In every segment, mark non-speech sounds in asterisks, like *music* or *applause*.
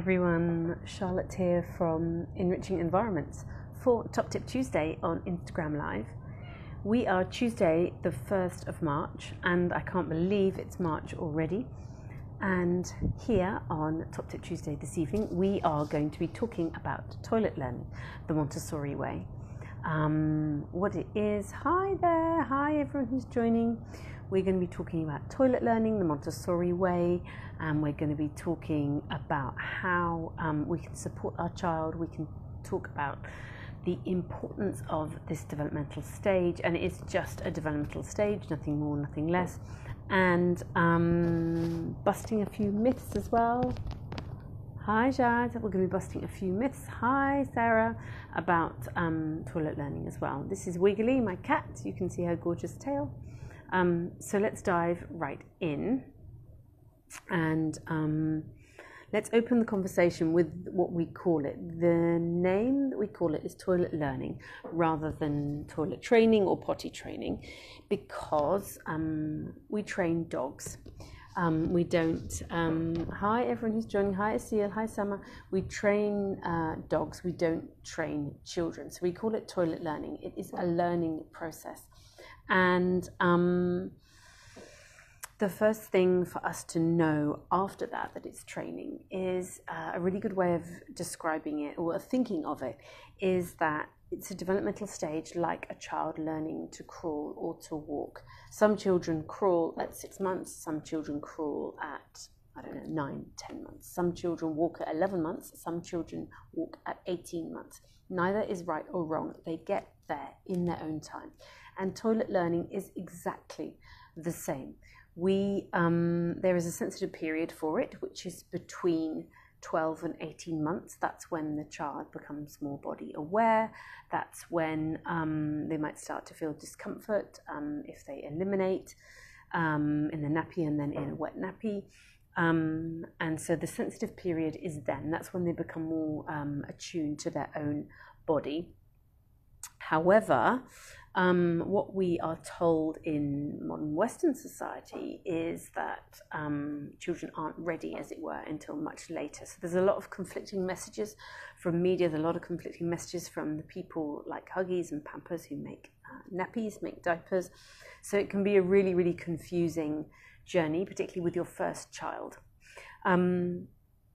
everyone, Charlotte here from Enriching Environments for Top Tip Tuesday on Instagram Live. We are Tuesday, the 1st of March, and I can't believe it's March already. And here on Top Tip Tuesday this evening, we are going to be talking about toilet learning, the Montessori way. Um, what it is. Hi there. Hi, everyone who's joining. We're going to be talking about toilet learning, the Montessori way, and we're going to be talking about how um, we can support our child. We can talk about the importance of this developmental stage, and it is just a developmental stage, nothing more, nothing less, and um, busting a few myths as well. Hi, Jad. We're going to be busting a few myths. Hi, Sarah, about um, toilet learning as well. This is Wiggly, my cat. You can see her gorgeous tail. Um, so let's dive right in and um, let's open the conversation with what we call it. The name that we call it is toilet learning rather than toilet training or potty training because um, we train dogs. Um, we don't. Um, hi, everyone who's joining. Hi, Asil. Hi, Summer. We train uh, dogs. We don't train children. So we call it toilet learning. It is a learning process. And um, the first thing for us to know after that that it's training is uh, a really good way of describing it or thinking of it is that it's a developmental stage like a child learning to crawl or to walk. Some children crawl at six months, some children crawl at, I don't know, nine, ten months. Some children walk at 11 months, some children walk at 18 months. Neither is right or wrong. They get there in their own time and toilet learning is exactly the same. We, um, there is a sensitive period for it, which is between 12 and 18 months. That's when the child becomes more body aware. That's when um, they might start to feel discomfort um, if they eliminate um, in the nappy and then in a wet nappy. Um, and so the sensitive period is then. That's when they become more um, attuned to their own body. However, um, what we are told in modern Western society is that um, children aren't ready, as it were, until much later. So there's a lot of conflicting messages from media, there's a lot of conflicting messages from the people like Huggies and Pampers who make uh, nappies, make diapers. So it can be a really, really confusing journey, particularly with your first child. Um,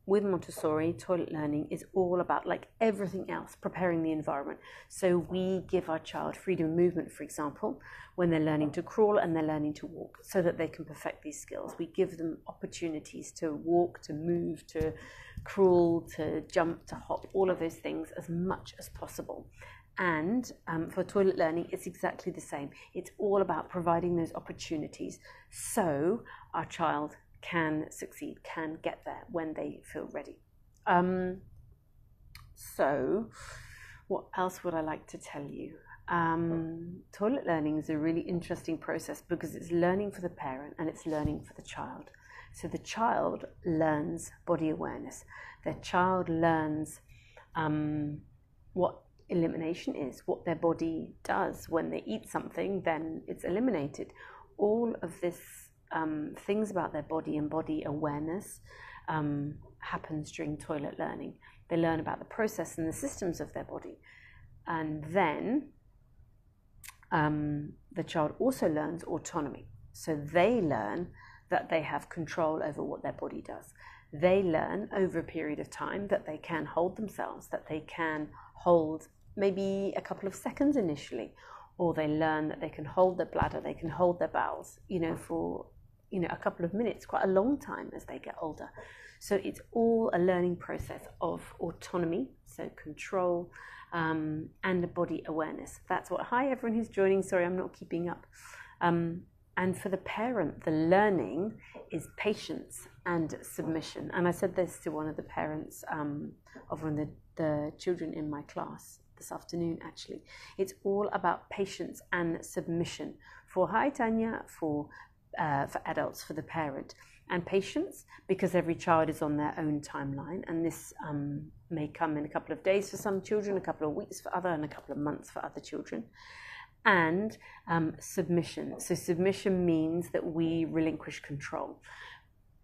with Montessori, toilet learning is all about, like everything else, preparing the environment. So we give our child freedom of movement, for example, when they're learning to crawl and they're learning to walk, so that they can perfect these skills. We give them opportunities to walk, to move, to crawl, to jump, to hop, all of those things as much as possible. And um, for toilet learning, it's exactly the same. It's all about providing those opportunities so our child can succeed, can get there when they feel ready. Um, so, what else would I like to tell you? Um, toilet learning is a really interesting process because it's learning for the parent and it's learning for the child. So the child learns body awareness. The child learns um, what elimination is, what their body does when they eat something, then it's eliminated. All of this um, things about their body and body awareness um, happens during toilet learning. They learn about the process and the systems of their body. And then um, the child also learns autonomy. So they learn that they have control over what their body does. They learn over a period of time that they can hold themselves, that they can hold maybe a couple of seconds initially, or they learn that they can hold their bladder, they can hold their bowels, you know, for you know a couple of minutes, quite a long time as they get older. So it's all a learning process of autonomy, so control, um, and body awareness. That's what. Hi, everyone who's joining. Sorry, I'm not keeping up. Um, and for the parent, the learning is patience and submission. And I said this to one of the parents um, of one of the, the children in my class this afternoon, actually. It's all about patience and submission. For hi, Tanya, for uh, for adults, for the parent, and patience, because every child is on their own timeline, and this um, may come in a couple of days for some children, a couple of weeks for other, and a couple of months for other children. And um, submission. So, submission means that we relinquish control.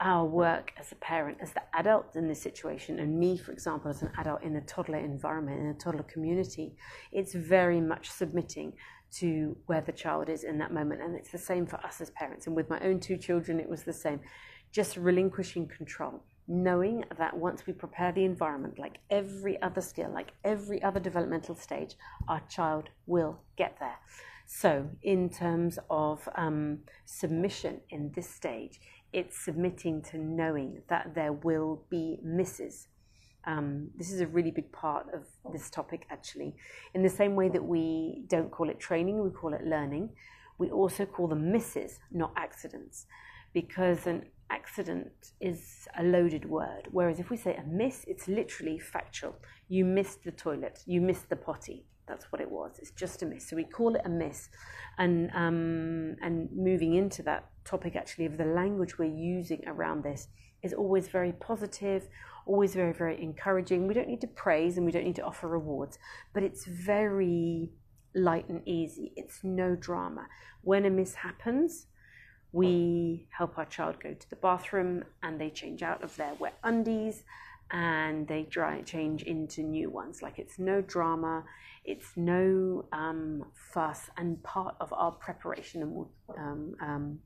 our work as a parent, as the adult in this situation, and me, for example, as an adult in a toddler environment, in a toddler community, it's very much submitting to where the child is in that moment. And it's the same for us as parents. And with my own two children, it was the same. Just relinquishing control, knowing that once we prepare the environment, like every other skill, like every other developmental stage, our child will get there. So, in terms of um, submission in this stage, it's submitting to knowing that there will be misses. Um, this is a really big part of this topic, actually. In the same way that we don't call it training, we call it learning, we also call them misses, not accidents, because an accident is a loaded word. Whereas if we say a miss, it's literally factual. You missed the toilet, you missed the potty. That's what it was. It's just a miss. So we call it a miss. And, um, and moving into that topic actually of the language we're using around this is always very positive, always very, very encouraging. We don't need to praise and we don't need to offer rewards, but it's very light and easy. It's no drama. When a miss happens, we help our child go to the bathroom and they change out of their wet undies and they dry change into new ones. Like it's no drama, it's no um, fuss, and part of our preparation and um, um,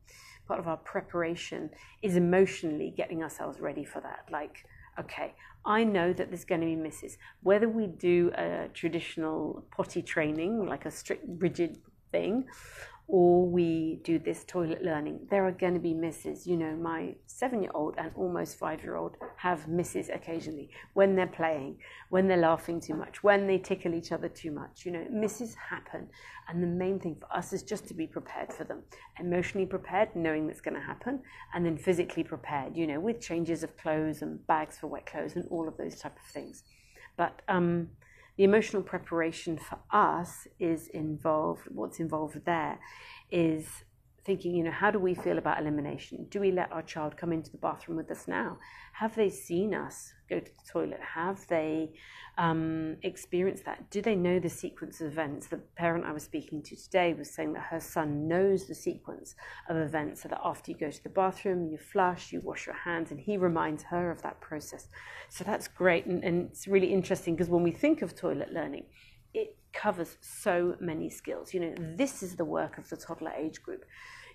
part of our preparation is emotionally getting ourselves ready for that. Like, okay, I know that there's going to be misses. Whether we do a traditional potty training, like a strict, rigid thing, or we do this toilet learning, there are going to be misses. You know, my seven year old and almost five year old have misses occasionally when they're playing, when they're laughing too much, when they tickle each other too much. You know, misses happen. And the main thing for us is just to be prepared for them. Emotionally prepared, knowing that's going to happen, and then physically prepared, you know, with changes of clothes and bags for wet clothes and all of those type of things. But, um, the emotional preparation for us is involved, what's involved there is thinking, you know, how do we feel about elimination? Do we let our child come into the bathroom with us now? Have they seen us go to the toilet? Have they um, experienced that? Do they know the sequence of events? The parent I was speaking to today was saying that her son knows the sequence of events, so that after you go to the bathroom, you flush, you wash your hands, and he reminds her of that process. So that's great, and, and it's really interesting because when we think of toilet learning, it covers so many skills. You know, this is the work of the toddler age group.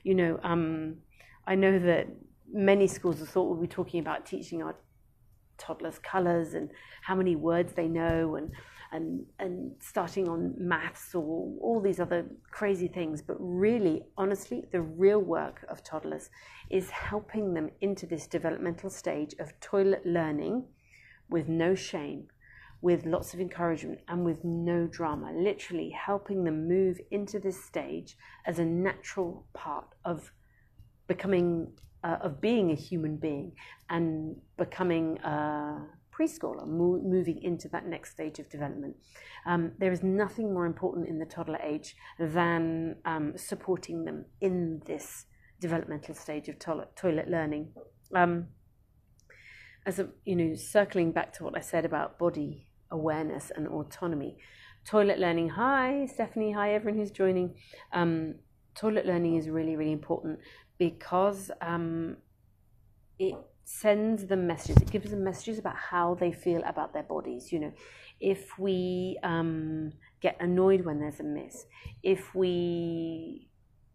You know, um, I know that many schools have thought we'll be talking about teaching our toddlers colours and how many words they know and and and starting on maths or all these other crazy things. But really honestly the real work of toddlers is helping them into this developmental stage of toilet learning with no shame with lots of encouragement and with no drama, literally helping them move into this stage as a natural part of becoming, uh, of being a human being and becoming a preschooler, mo- moving into that next stage of development. Um, there is nothing more important in the toddler age than um, supporting them in this developmental stage of to- toilet learning. Um, as a, you know, circling back to what I said about body awareness and autonomy. Toilet learning, hi Stephanie, hi everyone who's joining. Um, toilet learning is really, really important because um, it sends them messages, it gives them messages about how they feel about their bodies. You know, if we um, get annoyed when there's a miss, if we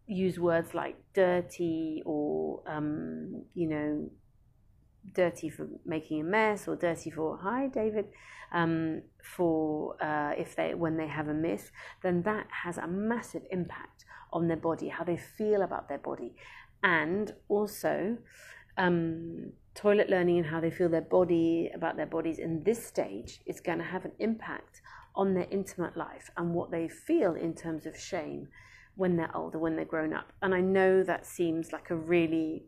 use words like dirty or, um, you know, dirty for making a mess or dirty for hi david um, for uh, if they when they have a miss then that has a massive impact on their body how they feel about their body and also um, toilet learning and how they feel their body about their bodies in this stage is going to have an impact on their intimate life and what they feel in terms of shame when they're older when they're grown up and i know that seems like a really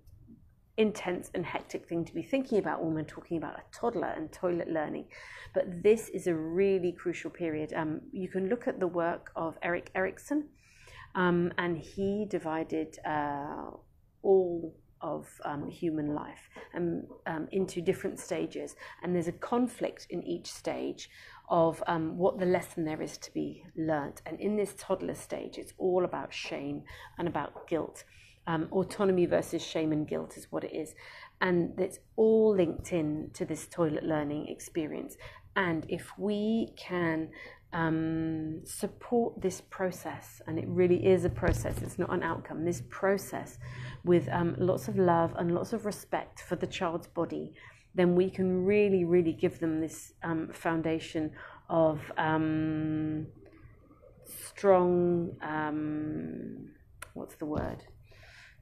intense and hectic thing to be thinking about when we're talking about a toddler and toilet learning. But this is a really crucial period. Um, you can look at the work of Erik Erikson, um, and he divided uh, all of um, human life um, um, into different stages, and there's a conflict in each stage of um, what the lesson there is to be learnt. And in this toddler stage, it's all about shame and about guilt. Um, autonomy versus shame and guilt is what it is. And it's all linked in to this toilet learning experience. And if we can um, support this process, and it really is a process, it's not an outcome, this process with um, lots of love and lots of respect for the child's body, then we can really, really give them this um, foundation of um, strong, um, what's the word?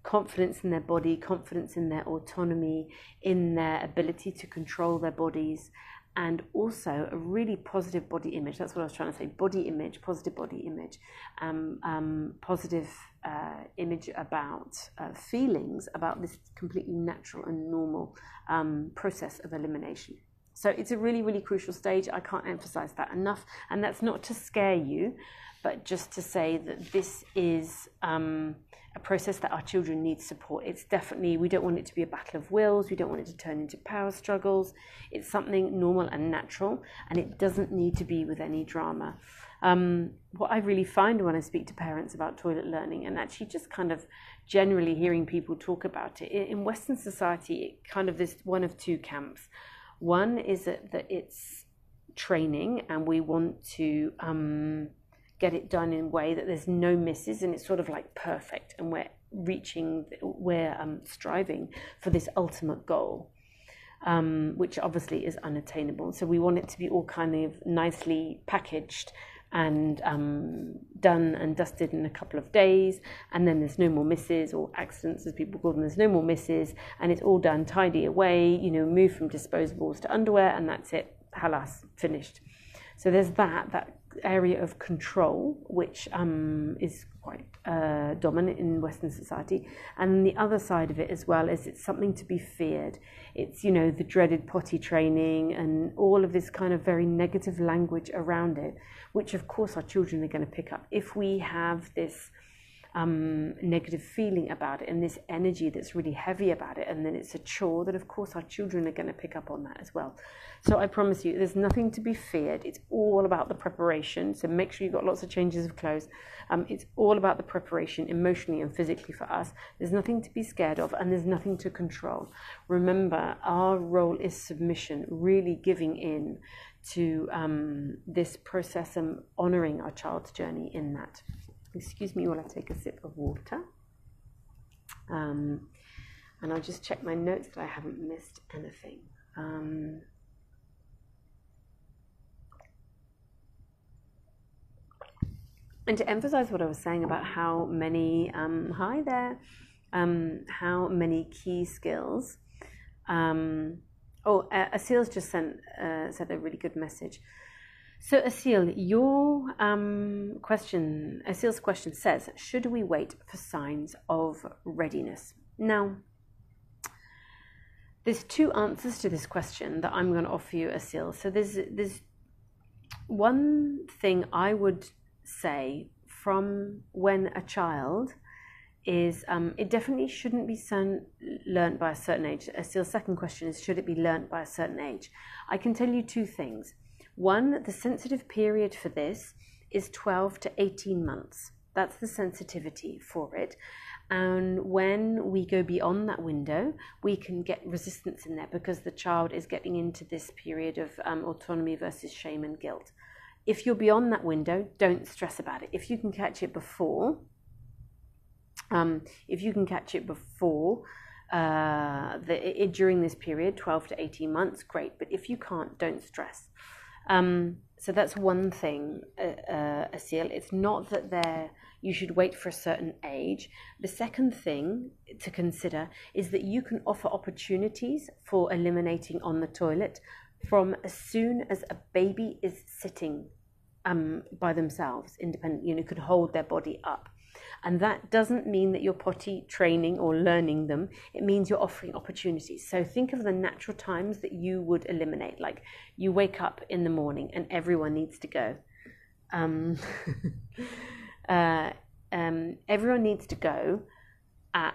Confidence in their body, confidence in their autonomy, in their ability to control their bodies, and also a really positive body image. That's what I was trying to say body image, positive body image, um, um, positive uh, image about uh, feelings about this completely natural and normal um, process of elimination. So it's a really, really crucial stage. I can't emphasize that enough. And that's not to scare you, but just to say that this is um, a process that our children need support. It's definitely, we don't want it to be a battle of wills, we don't want it to turn into power struggles. It's something normal and natural, and it doesn't need to be with any drama. Um, what I really find when I speak to parents about toilet learning, and actually just kind of generally hearing people talk about it, in Western society, it kind of this one of two camps. One is that, that it's training and we want to um, get it done in a way that there's no misses and it's sort of like perfect and we're reaching, we're um, striving for this ultimate goal. Um, which obviously is unattainable. So we want it to be all kind of nicely packaged and um, done and dusted in a couple of days, and then there's no more misses or accidents, as people call them. There's no more misses, and it's all done tidy away. You know, move from disposables to underwear, and that's it. Halas, finished. So there's that that area of control, which um, is quite uh, dominant in Western society. And the other side of it as well is it's something to be feared. It's, you know, the dreaded potty training and all of this kind of very negative language around it, which of course our children are going to pick up. If we have this um, negative feeling about it and this energy that's really heavy about it, and then it's a chore that, of course, our children are going to pick up on that as well. So I promise you, there's nothing to be feared. It's all about the preparation. So make sure you've got lots of changes of clothes. Um, it's all about the preparation, emotionally and physically for us. There's nothing to be scared of, and there's nothing to control. Remember, our role is submission, really giving in to um, this process and honoring our child's journey in that. Excuse me while I take a sip of water. Um, and I'll just check my notes that I haven't missed anything. Um, and to emphasize what I was saying about how many, um, hi there, um, how many key skills. Um, oh, uh, Asil's just sent uh, said a really good message. So, Asil, your um, question, Asil's question says, should we wait for signs of readiness? Now, there's two answers to this question that I'm going to offer you, Asil. So, there's there's one thing I would say from when a child is um, it definitely shouldn't be learnt by a certain age. Asil's second question is, should it be learnt by a certain age? I can tell you two things. One, the sensitive period for this is 12 to 18 months. That's the sensitivity for it. And when we go beyond that window, we can get resistance in there because the child is getting into this period of um, autonomy versus shame and guilt. If you're beyond that window, don't stress about it. If you can catch it before, um, if you can catch it before uh, the, it, during this period, 12 to 18 months, great. But if you can't, don't stress. Um, so that's one thing, uh, uh, Asil. It's not that they you should wait for a certain age. The second thing to consider is that you can offer opportunities for eliminating on the toilet from as soon as a baby is sitting um, by themselves, independent. You know, could hold their body up. And that doesn't mean that you're potty training or learning them. It means you're offering opportunities. So think of the natural times that you would eliminate. Like you wake up in the morning and everyone needs to go. Um, *laughs* uh, um, everyone needs to go at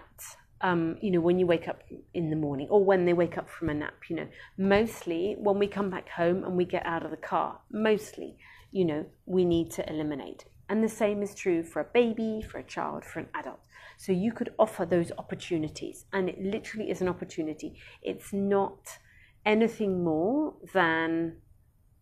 um, you know, when you wake up in the morning or when they wake up from a nap, you know, mostly when we come back home and we get out of the car, mostly, you know, we need to eliminate And the same is true for a baby, for a child, for an adult. So you could offer those opportunities, and it literally is an opportunity. It's not anything more than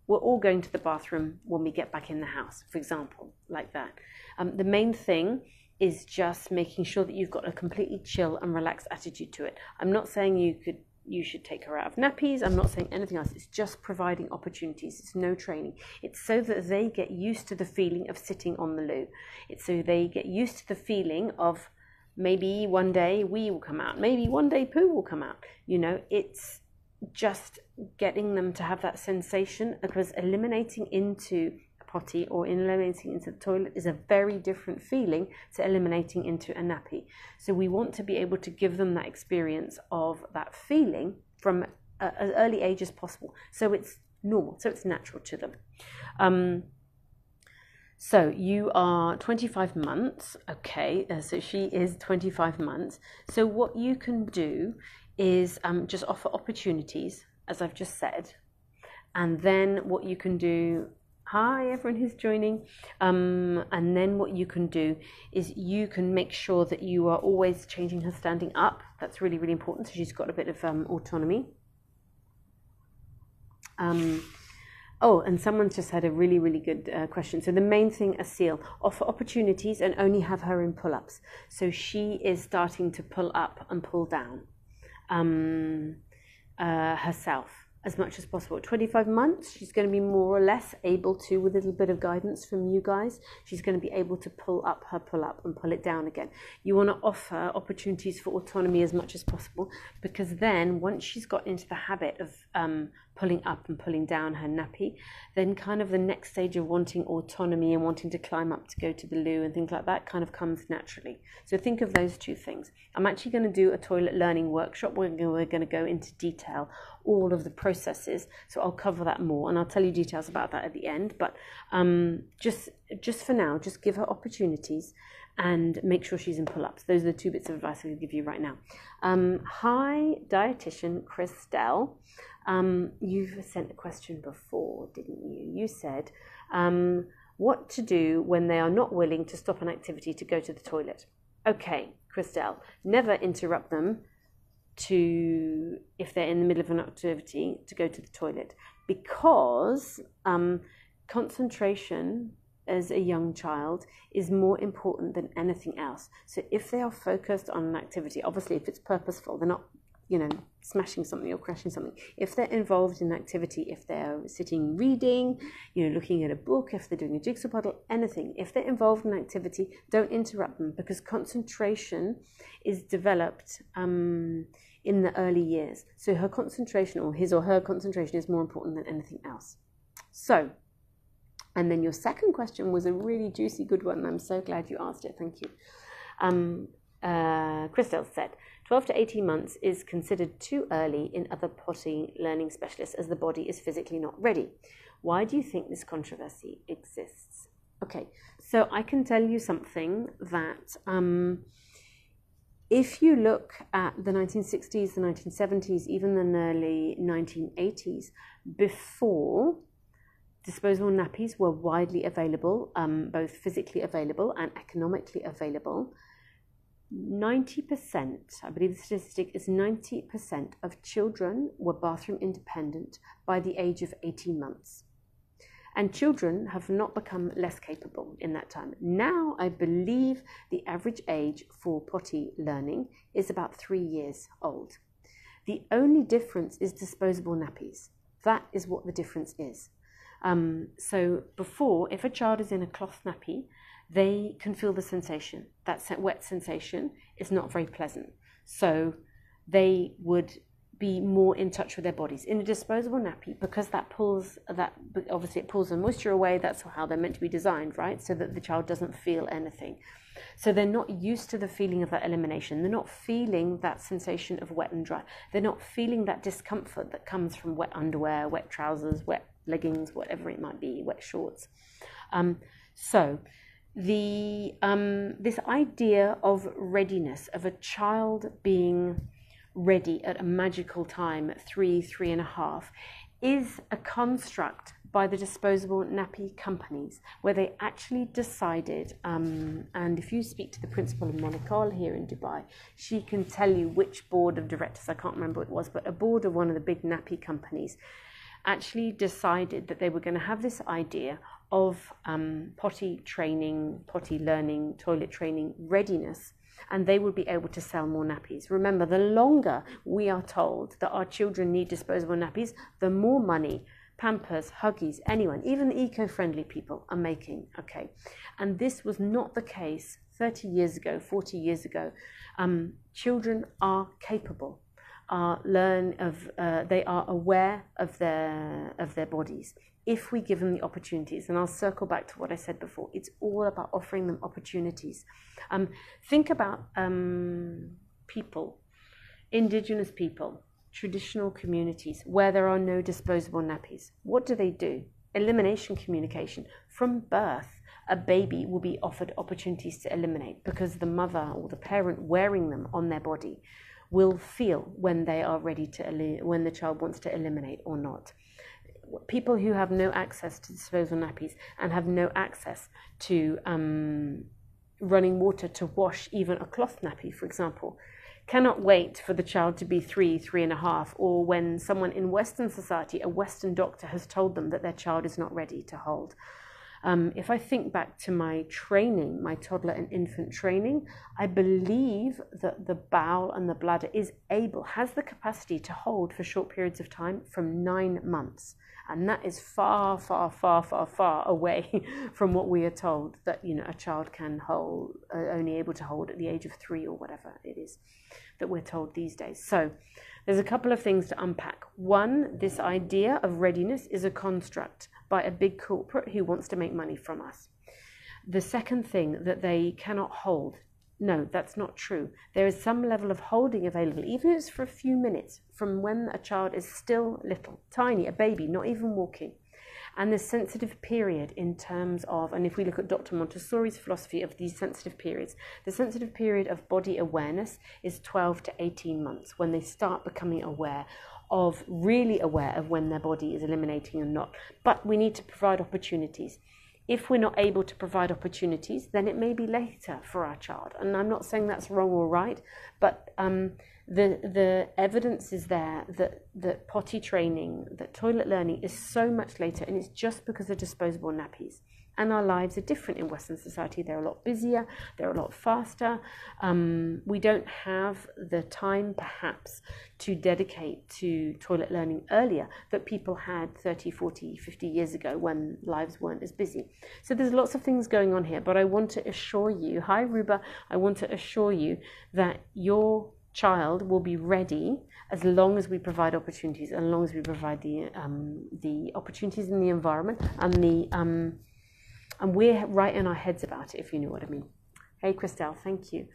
we're all going to the bathroom when we get back in the house, for example, like that. Um, the main thing is just making sure that you've got a completely chill and relaxed attitude to it. I'm not saying you could you should take her out of nappies. I'm not saying anything else. It's just providing opportunities. It's no training. It's so that they get used to the feeling of sitting on the loo. It's so they get used to the feeling of maybe one day we will come out. Maybe one day poo will come out. You know, it's just getting them to have that sensation because eliminating into potty or eliminating into the toilet is a very different feeling to eliminating into a nappy. So we want to be able to give them that experience of that feeling from a, as early age as possible. So it's normal, so it's natural to them. Um, so you are 25 months, okay? Uh, so she is 25 months. So what you can do is um, just offer opportunities, as I've just said, and then what you can do hi everyone who's joining. Um, and then what you can do is you can make sure that you are always changing her standing up. That's really really important so she's got a bit of um, autonomy. Um, oh and someone's just had a really really good uh, question. So the main thing Asil offer opportunities and only have her in pull-ups. So she is starting to pull up and pull down um, uh, herself as much as possible. 25 months, she's going to be more or less able to, with a little bit of guidance from you guys, she's going to be able to pull up her pull up and pull it down again. You want to offer opportunities for autonomy as much as possible because then once she's got into the habit of um, pulling up and pulling down her nappy, then kind of the next stage of wanting autonomy and wanting to climb up to go to the loo and things like that kind of comes naturally. So think of those two things. I'm actually going to do a toilet learning workshop where we're going to go into detail all of the processes. So I'll cover that more and I'll tell you details about that at the end. But um, just just for now, just give her opportunities and make sure she's in pull-ups. Those are the two bits of advice I will give you right now. Um, hi, dietitian Christelle. Um, you've sent a question before, didn't you? You said, um, what to do when they are not willing to stop an activity to go to the toilet. Okay, Christelle, never interrupt them to, if they're in the middle of an activity, to go to the toilet because um, concentration as a young child is more important than anything else. So if they are focused on an activity, obviously if it's purposeful, they're not you know, smashing something or crashing something. If they're involved in activity, if they're sitting reading, you know, looking at a book, if they're doing a jigsaw puzzle, anything, if they're involved in activity, don't interrupt them because concentration is developed um, in the early years. So her concentration or his or her concentration is more important than anything else. So, and then your second question was a really juicy, good one. I'm so glad you asked it. Thank you. Um, uh, said, 12 to 18 months is considered too early in other potty learning specialists as the body is physically not ready. Why do you think this controversy exists? Okay, so I can tell you something that um, if you look at the 1960s, the 1970s, even the early 1980s, before disposable nappies were widely available, um, both physically available and economically available, 90%, I believe the statistic is 90% of children were bathroom independent by the age of 18 months. And children have not become less capable in that time. Now, I believe the average age for potty learning is about three years old. The only difference is disposable nappies. That is what the difference is. Um, so, before, if a child is in a cloth nappy, they can feel the sensation. That wet sensation is not very pleasant. So they would be more in touch with their bodies. In a disposable nappy, because that pulls that obviously it pulls the moisture away, that's how they're meant to be designed, right? So that the child doesn't feel anything. So they're not used to the feeling of that elimination. They're not feeling that sensation of wet and dry. They're not feeling that discomfort that comes from wet underwear, wet trousers, wet leggings, whatever it might be, wet shorts. Um, so the um, this idea of readiness of a child being ready at a magical time three three and a half is a construct by the disposable nappy companies, where they actually decided. Um, and if you speak to the principal of Monaco here in Dubai, she can tell you which board of directors, I can't remember what it was, but a board of one of the big nappy companies actually decided that they were going to have this idea of um, potty training, potty learning, toilet training readiness and they will be able to sell more nappies. Remember, the longer we are told that our children need disposable nappies, the more money Pampers, Huggies, anyone, even the eco friendly people are making. Okay. And this was not the case 30 years ago, 40 years ago. Um, children are capable. Are learn of uh, they are aware of their of their bodies if we give them the opportunities. And I'll circle back to what I said before. It's all about offering them opportunities. Um, think about um, people, indigenous people, traditional communities where there are no disposable nappies. What do they do? Elimination communication. From birth, a baby will be offered opportunities to eliminate because the mother or the parent wearing them on their body will feel when they are ready to when the child wants to eliminate or not people who have no access to disposal nappies and have no access to um, running water to wash even a cloth nappy, for example, cannot wait for the child to be three, three and a half, or when someone in Western society, a Western doctor, has told them that their child is not ready to hold. Um, if I think back to my training, my toddler and infant training, I believe that the bowel and the bladder is able, has the capacity to hold for short periods of time from nine months and that is far, far, far, far, far *laughs* away from what we are told that you know a child can hold, uh, only able to hold at the age of three or whatever it is that we're told these days. So there's a couple of things to unpack. One, this idea of readiness is a construct by a big corporate who wants to make money from us. The second thing that they cannot hold no, that's not true. There is some level of holding available, even if it's for a few minutes, from when a child is still little, tiny, a baby, not even walking. And the sensitive period, in terms of, and if we look at Dr. Montessori's philosophy of these sensitive periods, the sensitive period of body awareness is 12 to 18 months when they start becoming aware of, really aware of when their body is eliminating and not. But we need to provide opportunities if we're not able to provide opportunities, then it may be later for our child. And I'm not saying that's wrong or right, but um, the the evidence is there that that potty training, that toilet learning is so much later, and it's just because of disposable nappies and our lives are different in Western society. They're a lot busier, they're a lot faster. Um, we don't have the time, perhaps, to dedicate to toilet learning earlier that people had 30, 40, 50 years ago when lives weren't as busy. So there's lots of things going on here, but I want to assure you, hi Ruba, I want to assure you that your child will be ready as long as we provide opportunities, as long as we provide the um, the opportunities in the environment and the um, and we're right in our heads about it, if you know what I mean. Hey, Christelle, thank you.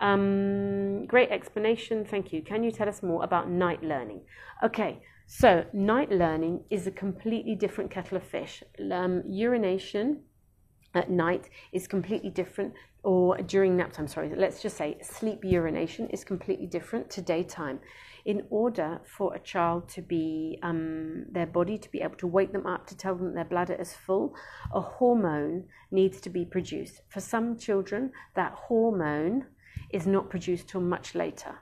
Um, great explanation, thank you. Can you tell us more about night learning? Okay, so night learning is a completely different kettle of fish. Um, urination at night is completely different or during nap time sorry let's just say sleep urination is completely different to daytime in order for a child to be, um, their body to be able to wake them up to tell them their bladder is full, a hormone needs to be produced. For some children, that hormone is not produced till much later.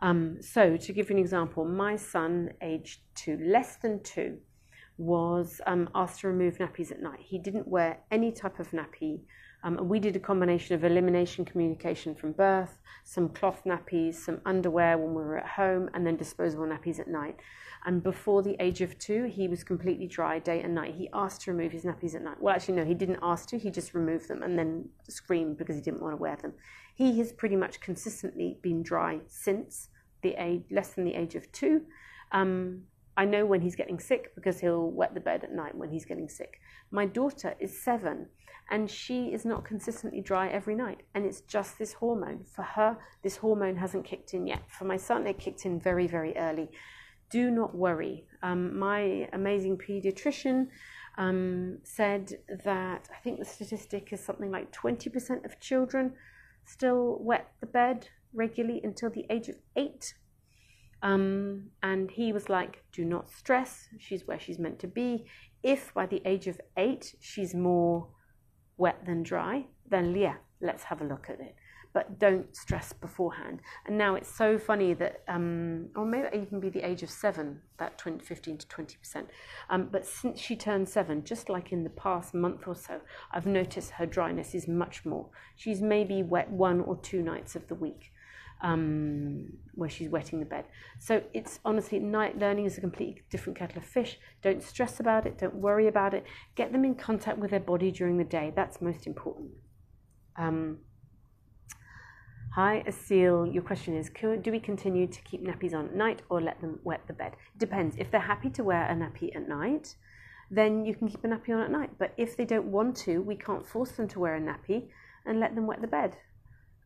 Um, so, to give you an example, my son, aged two, less than two, was um, asked to remove nappies at night. He didn't wear any type of nappy um, we did a combination of elimination communication from birth, some cloth nappies, some underwear when we were at home, and then disposable nappies at night. And before the age of two, he was completely dry day and night. He asked to remove his nappies at night. Well, actually, no, he didn't ask to. He just removed them and then screamed because he didn't want to wear them. He has pretty much consistently been dry since the age less than the age of two. Um, I know when he's getting sick because he'll wet the bed at night when he's getting sick. My daughter is seven and she is not consistently dry every night. And it's just this hormone. For her, this hormone hasn't kicked in yet. For my son, it kicked in very, very early. Do not worry. Um, my amazing pediatrician um, said that I think the statistic is something like 20% of children still wet the bed regularly until the age of eight. Um, and he was like, do not stress. She's where she's meant to be. If by the age of eight she's more wet than dry, then yeah, let's have a look at it. But don't stress beforehand. And now it's so funny that, um, or maybe even be the age of seven, that 20, 15 to 20%. Um, but since she turned seven, just like in the past month or so, I've noticed her dryness is much more. She's maybe wet one or two nights of the week um, where she's wetting the bed. So it's honestly, night learning is a completely different kettle of fish. Don't stress about it, don't worry about it. Get them in contact with their body during the day. That's most important. Um, hi, Asil. Your question is Do we continue to keep nappies on at night or let them wet the bed? Depends. If they're happy to wear a nappy at night, then you can keep a nappy on at night. But if they don't want to, we can't force them to wear a nappy and let them wet the bed.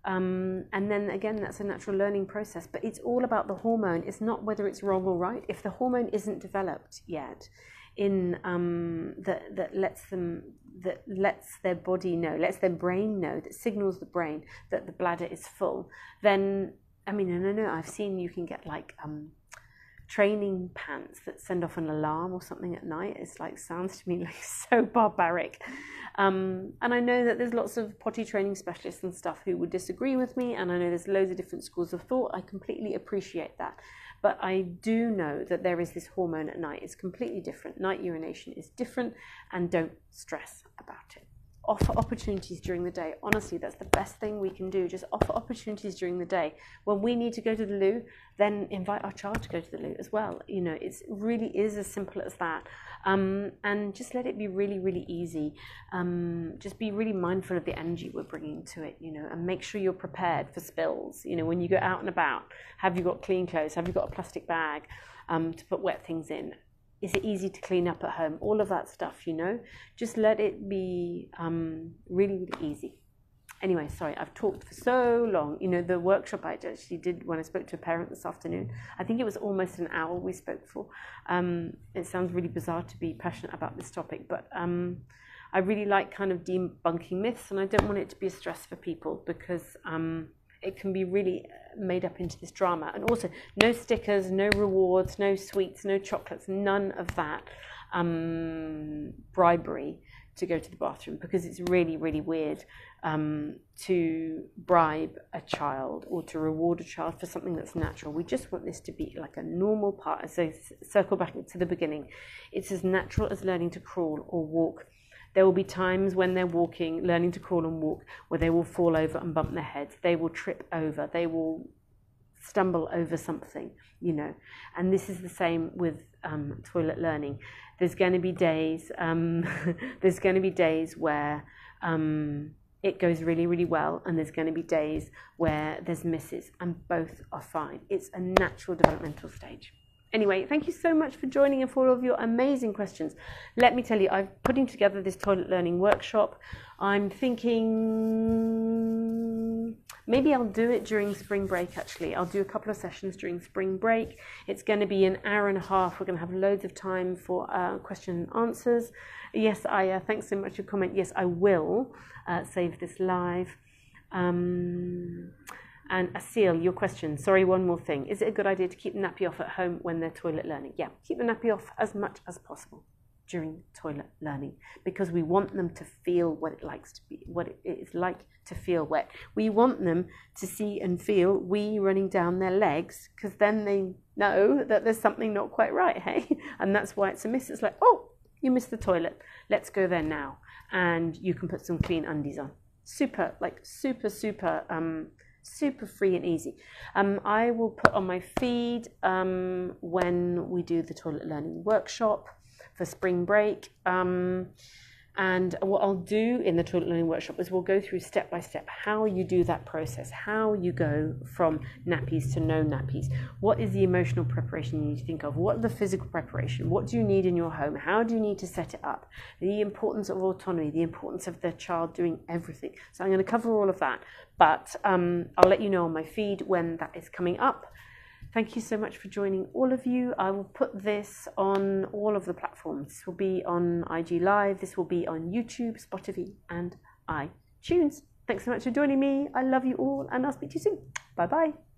Um, and then again, that's a natural learning process. But it's all about the hormone. It's not whether it's wrong or right. If the hormone isn't developed yet, in um, that that lets them that lets their body know, lets their brain know, that signals the brain that the bladder is full, then I mean, no, no, no. I've seen you can get like um, training pants that send off an alarm or something at night. It's like sounds to me *laughs* like so barbaric. Um, and I know that there's lots of potty training specialists and stuff who would disagree with me, and I know there's loads of different schools of thought. I completely appreciate that. But I do know that there is this hormone at night. It's completely different. Night urination is different, and don't stress about it offer opportunities during the day. Honestly, that's the best thing we can do. Just offer opportunities during the day. When we need to go to the loo, then invite our child to go to the loo as well. You know, it really is as simple as that. Um, and just let it be really, really easy. Um, just be really mindful of the energy we're bringing to it, you know, and make sure you're prepared for spills. You know, when you go out and about, have you got clean clothes? Have you got a plastic bag um, to put wet things in? Is it easy to clean up at home? All of that stuff, you know. Just let it be um, really, really easy. Anyway, sorry, I've talked for so long. You know, the workshop I actually did when I spoke to a parent this afternoon, I think it was almost an hour we spoke for. Um, it sounds really bizarre to be passionate about this topic, but um, I really like kind of debunking myths, and I don't want it to be a stress for people because um, it can be really made up into this drama. And also, no stickers, no rewards, no sweets, no chocolates, none of that um, bribery to go to the bathroom because it's really, really weird um, to bribe a child or to reward a child for something that's natural. We just want this to be like a normal part. So, circle back to the beginning. It's as natural as learning to crawl or walk there will be times when they're walking, learning to crawl and walk, where they will fall over and bump their heads. They will trip over. They will stumble over something, you know. And this is the same with um, toilet learning. There's going to be days. Um, *laughs* there's going to be days where um, it goes really, really well, and there's going to be days where there's misses, and both are fine. It's a natural developmental stage. Anyway, thank you so much for joining and for all of your amazing questions. Let me tell you, I'm putting together this toilet learning workshop. I'm thinking maybe I'll do it during spring break actually. I'll do a couple of sessions during spring break. It's going to be an hour and a half. We're going to have loads of time for uh, question and answers. Yes, Aya, thanks so much for your comment. Yes, I will uh, save this live. Um, and Asil, your question. Sorry, one more thing. Is it a good idea to keep the nappy off at home when they're toilet learning? Yeah, keep the nappy off as much as possible during toilet learning because we want them to feel what it likes to be what it is like to feel wet we want them to see and feel wee running down their legs because then they know that there's something not quite right *laughs* hey and that's why it's a miss it's like oh you missed the toilet let's go there now and you can put some clean undies on super like super super um super free and easy. Um, I will put on my feed um, when we do the toilet learning workshop for spring break. Um, and what I'll do in the toilet learning workshop is we'll go through step by step how you do that process, how you go from nappies to no nappies. What is the emotional preparation you need to think of? What the physical preparation? What do you need in your home? How do you need to set it up? The importance of autonomy, the importance of the child doing everything. So I'm going to cover all of that, but um, I'll let you know on my feed when that is coming up. Thank you so much for joining all of you. I will put this on all of the platforms. This will be on IG Live, this will be on YouTube, Spotify, and iTunes. Thanks so much for joining me. I love you all, and I'll speak to you soon. Bye bye.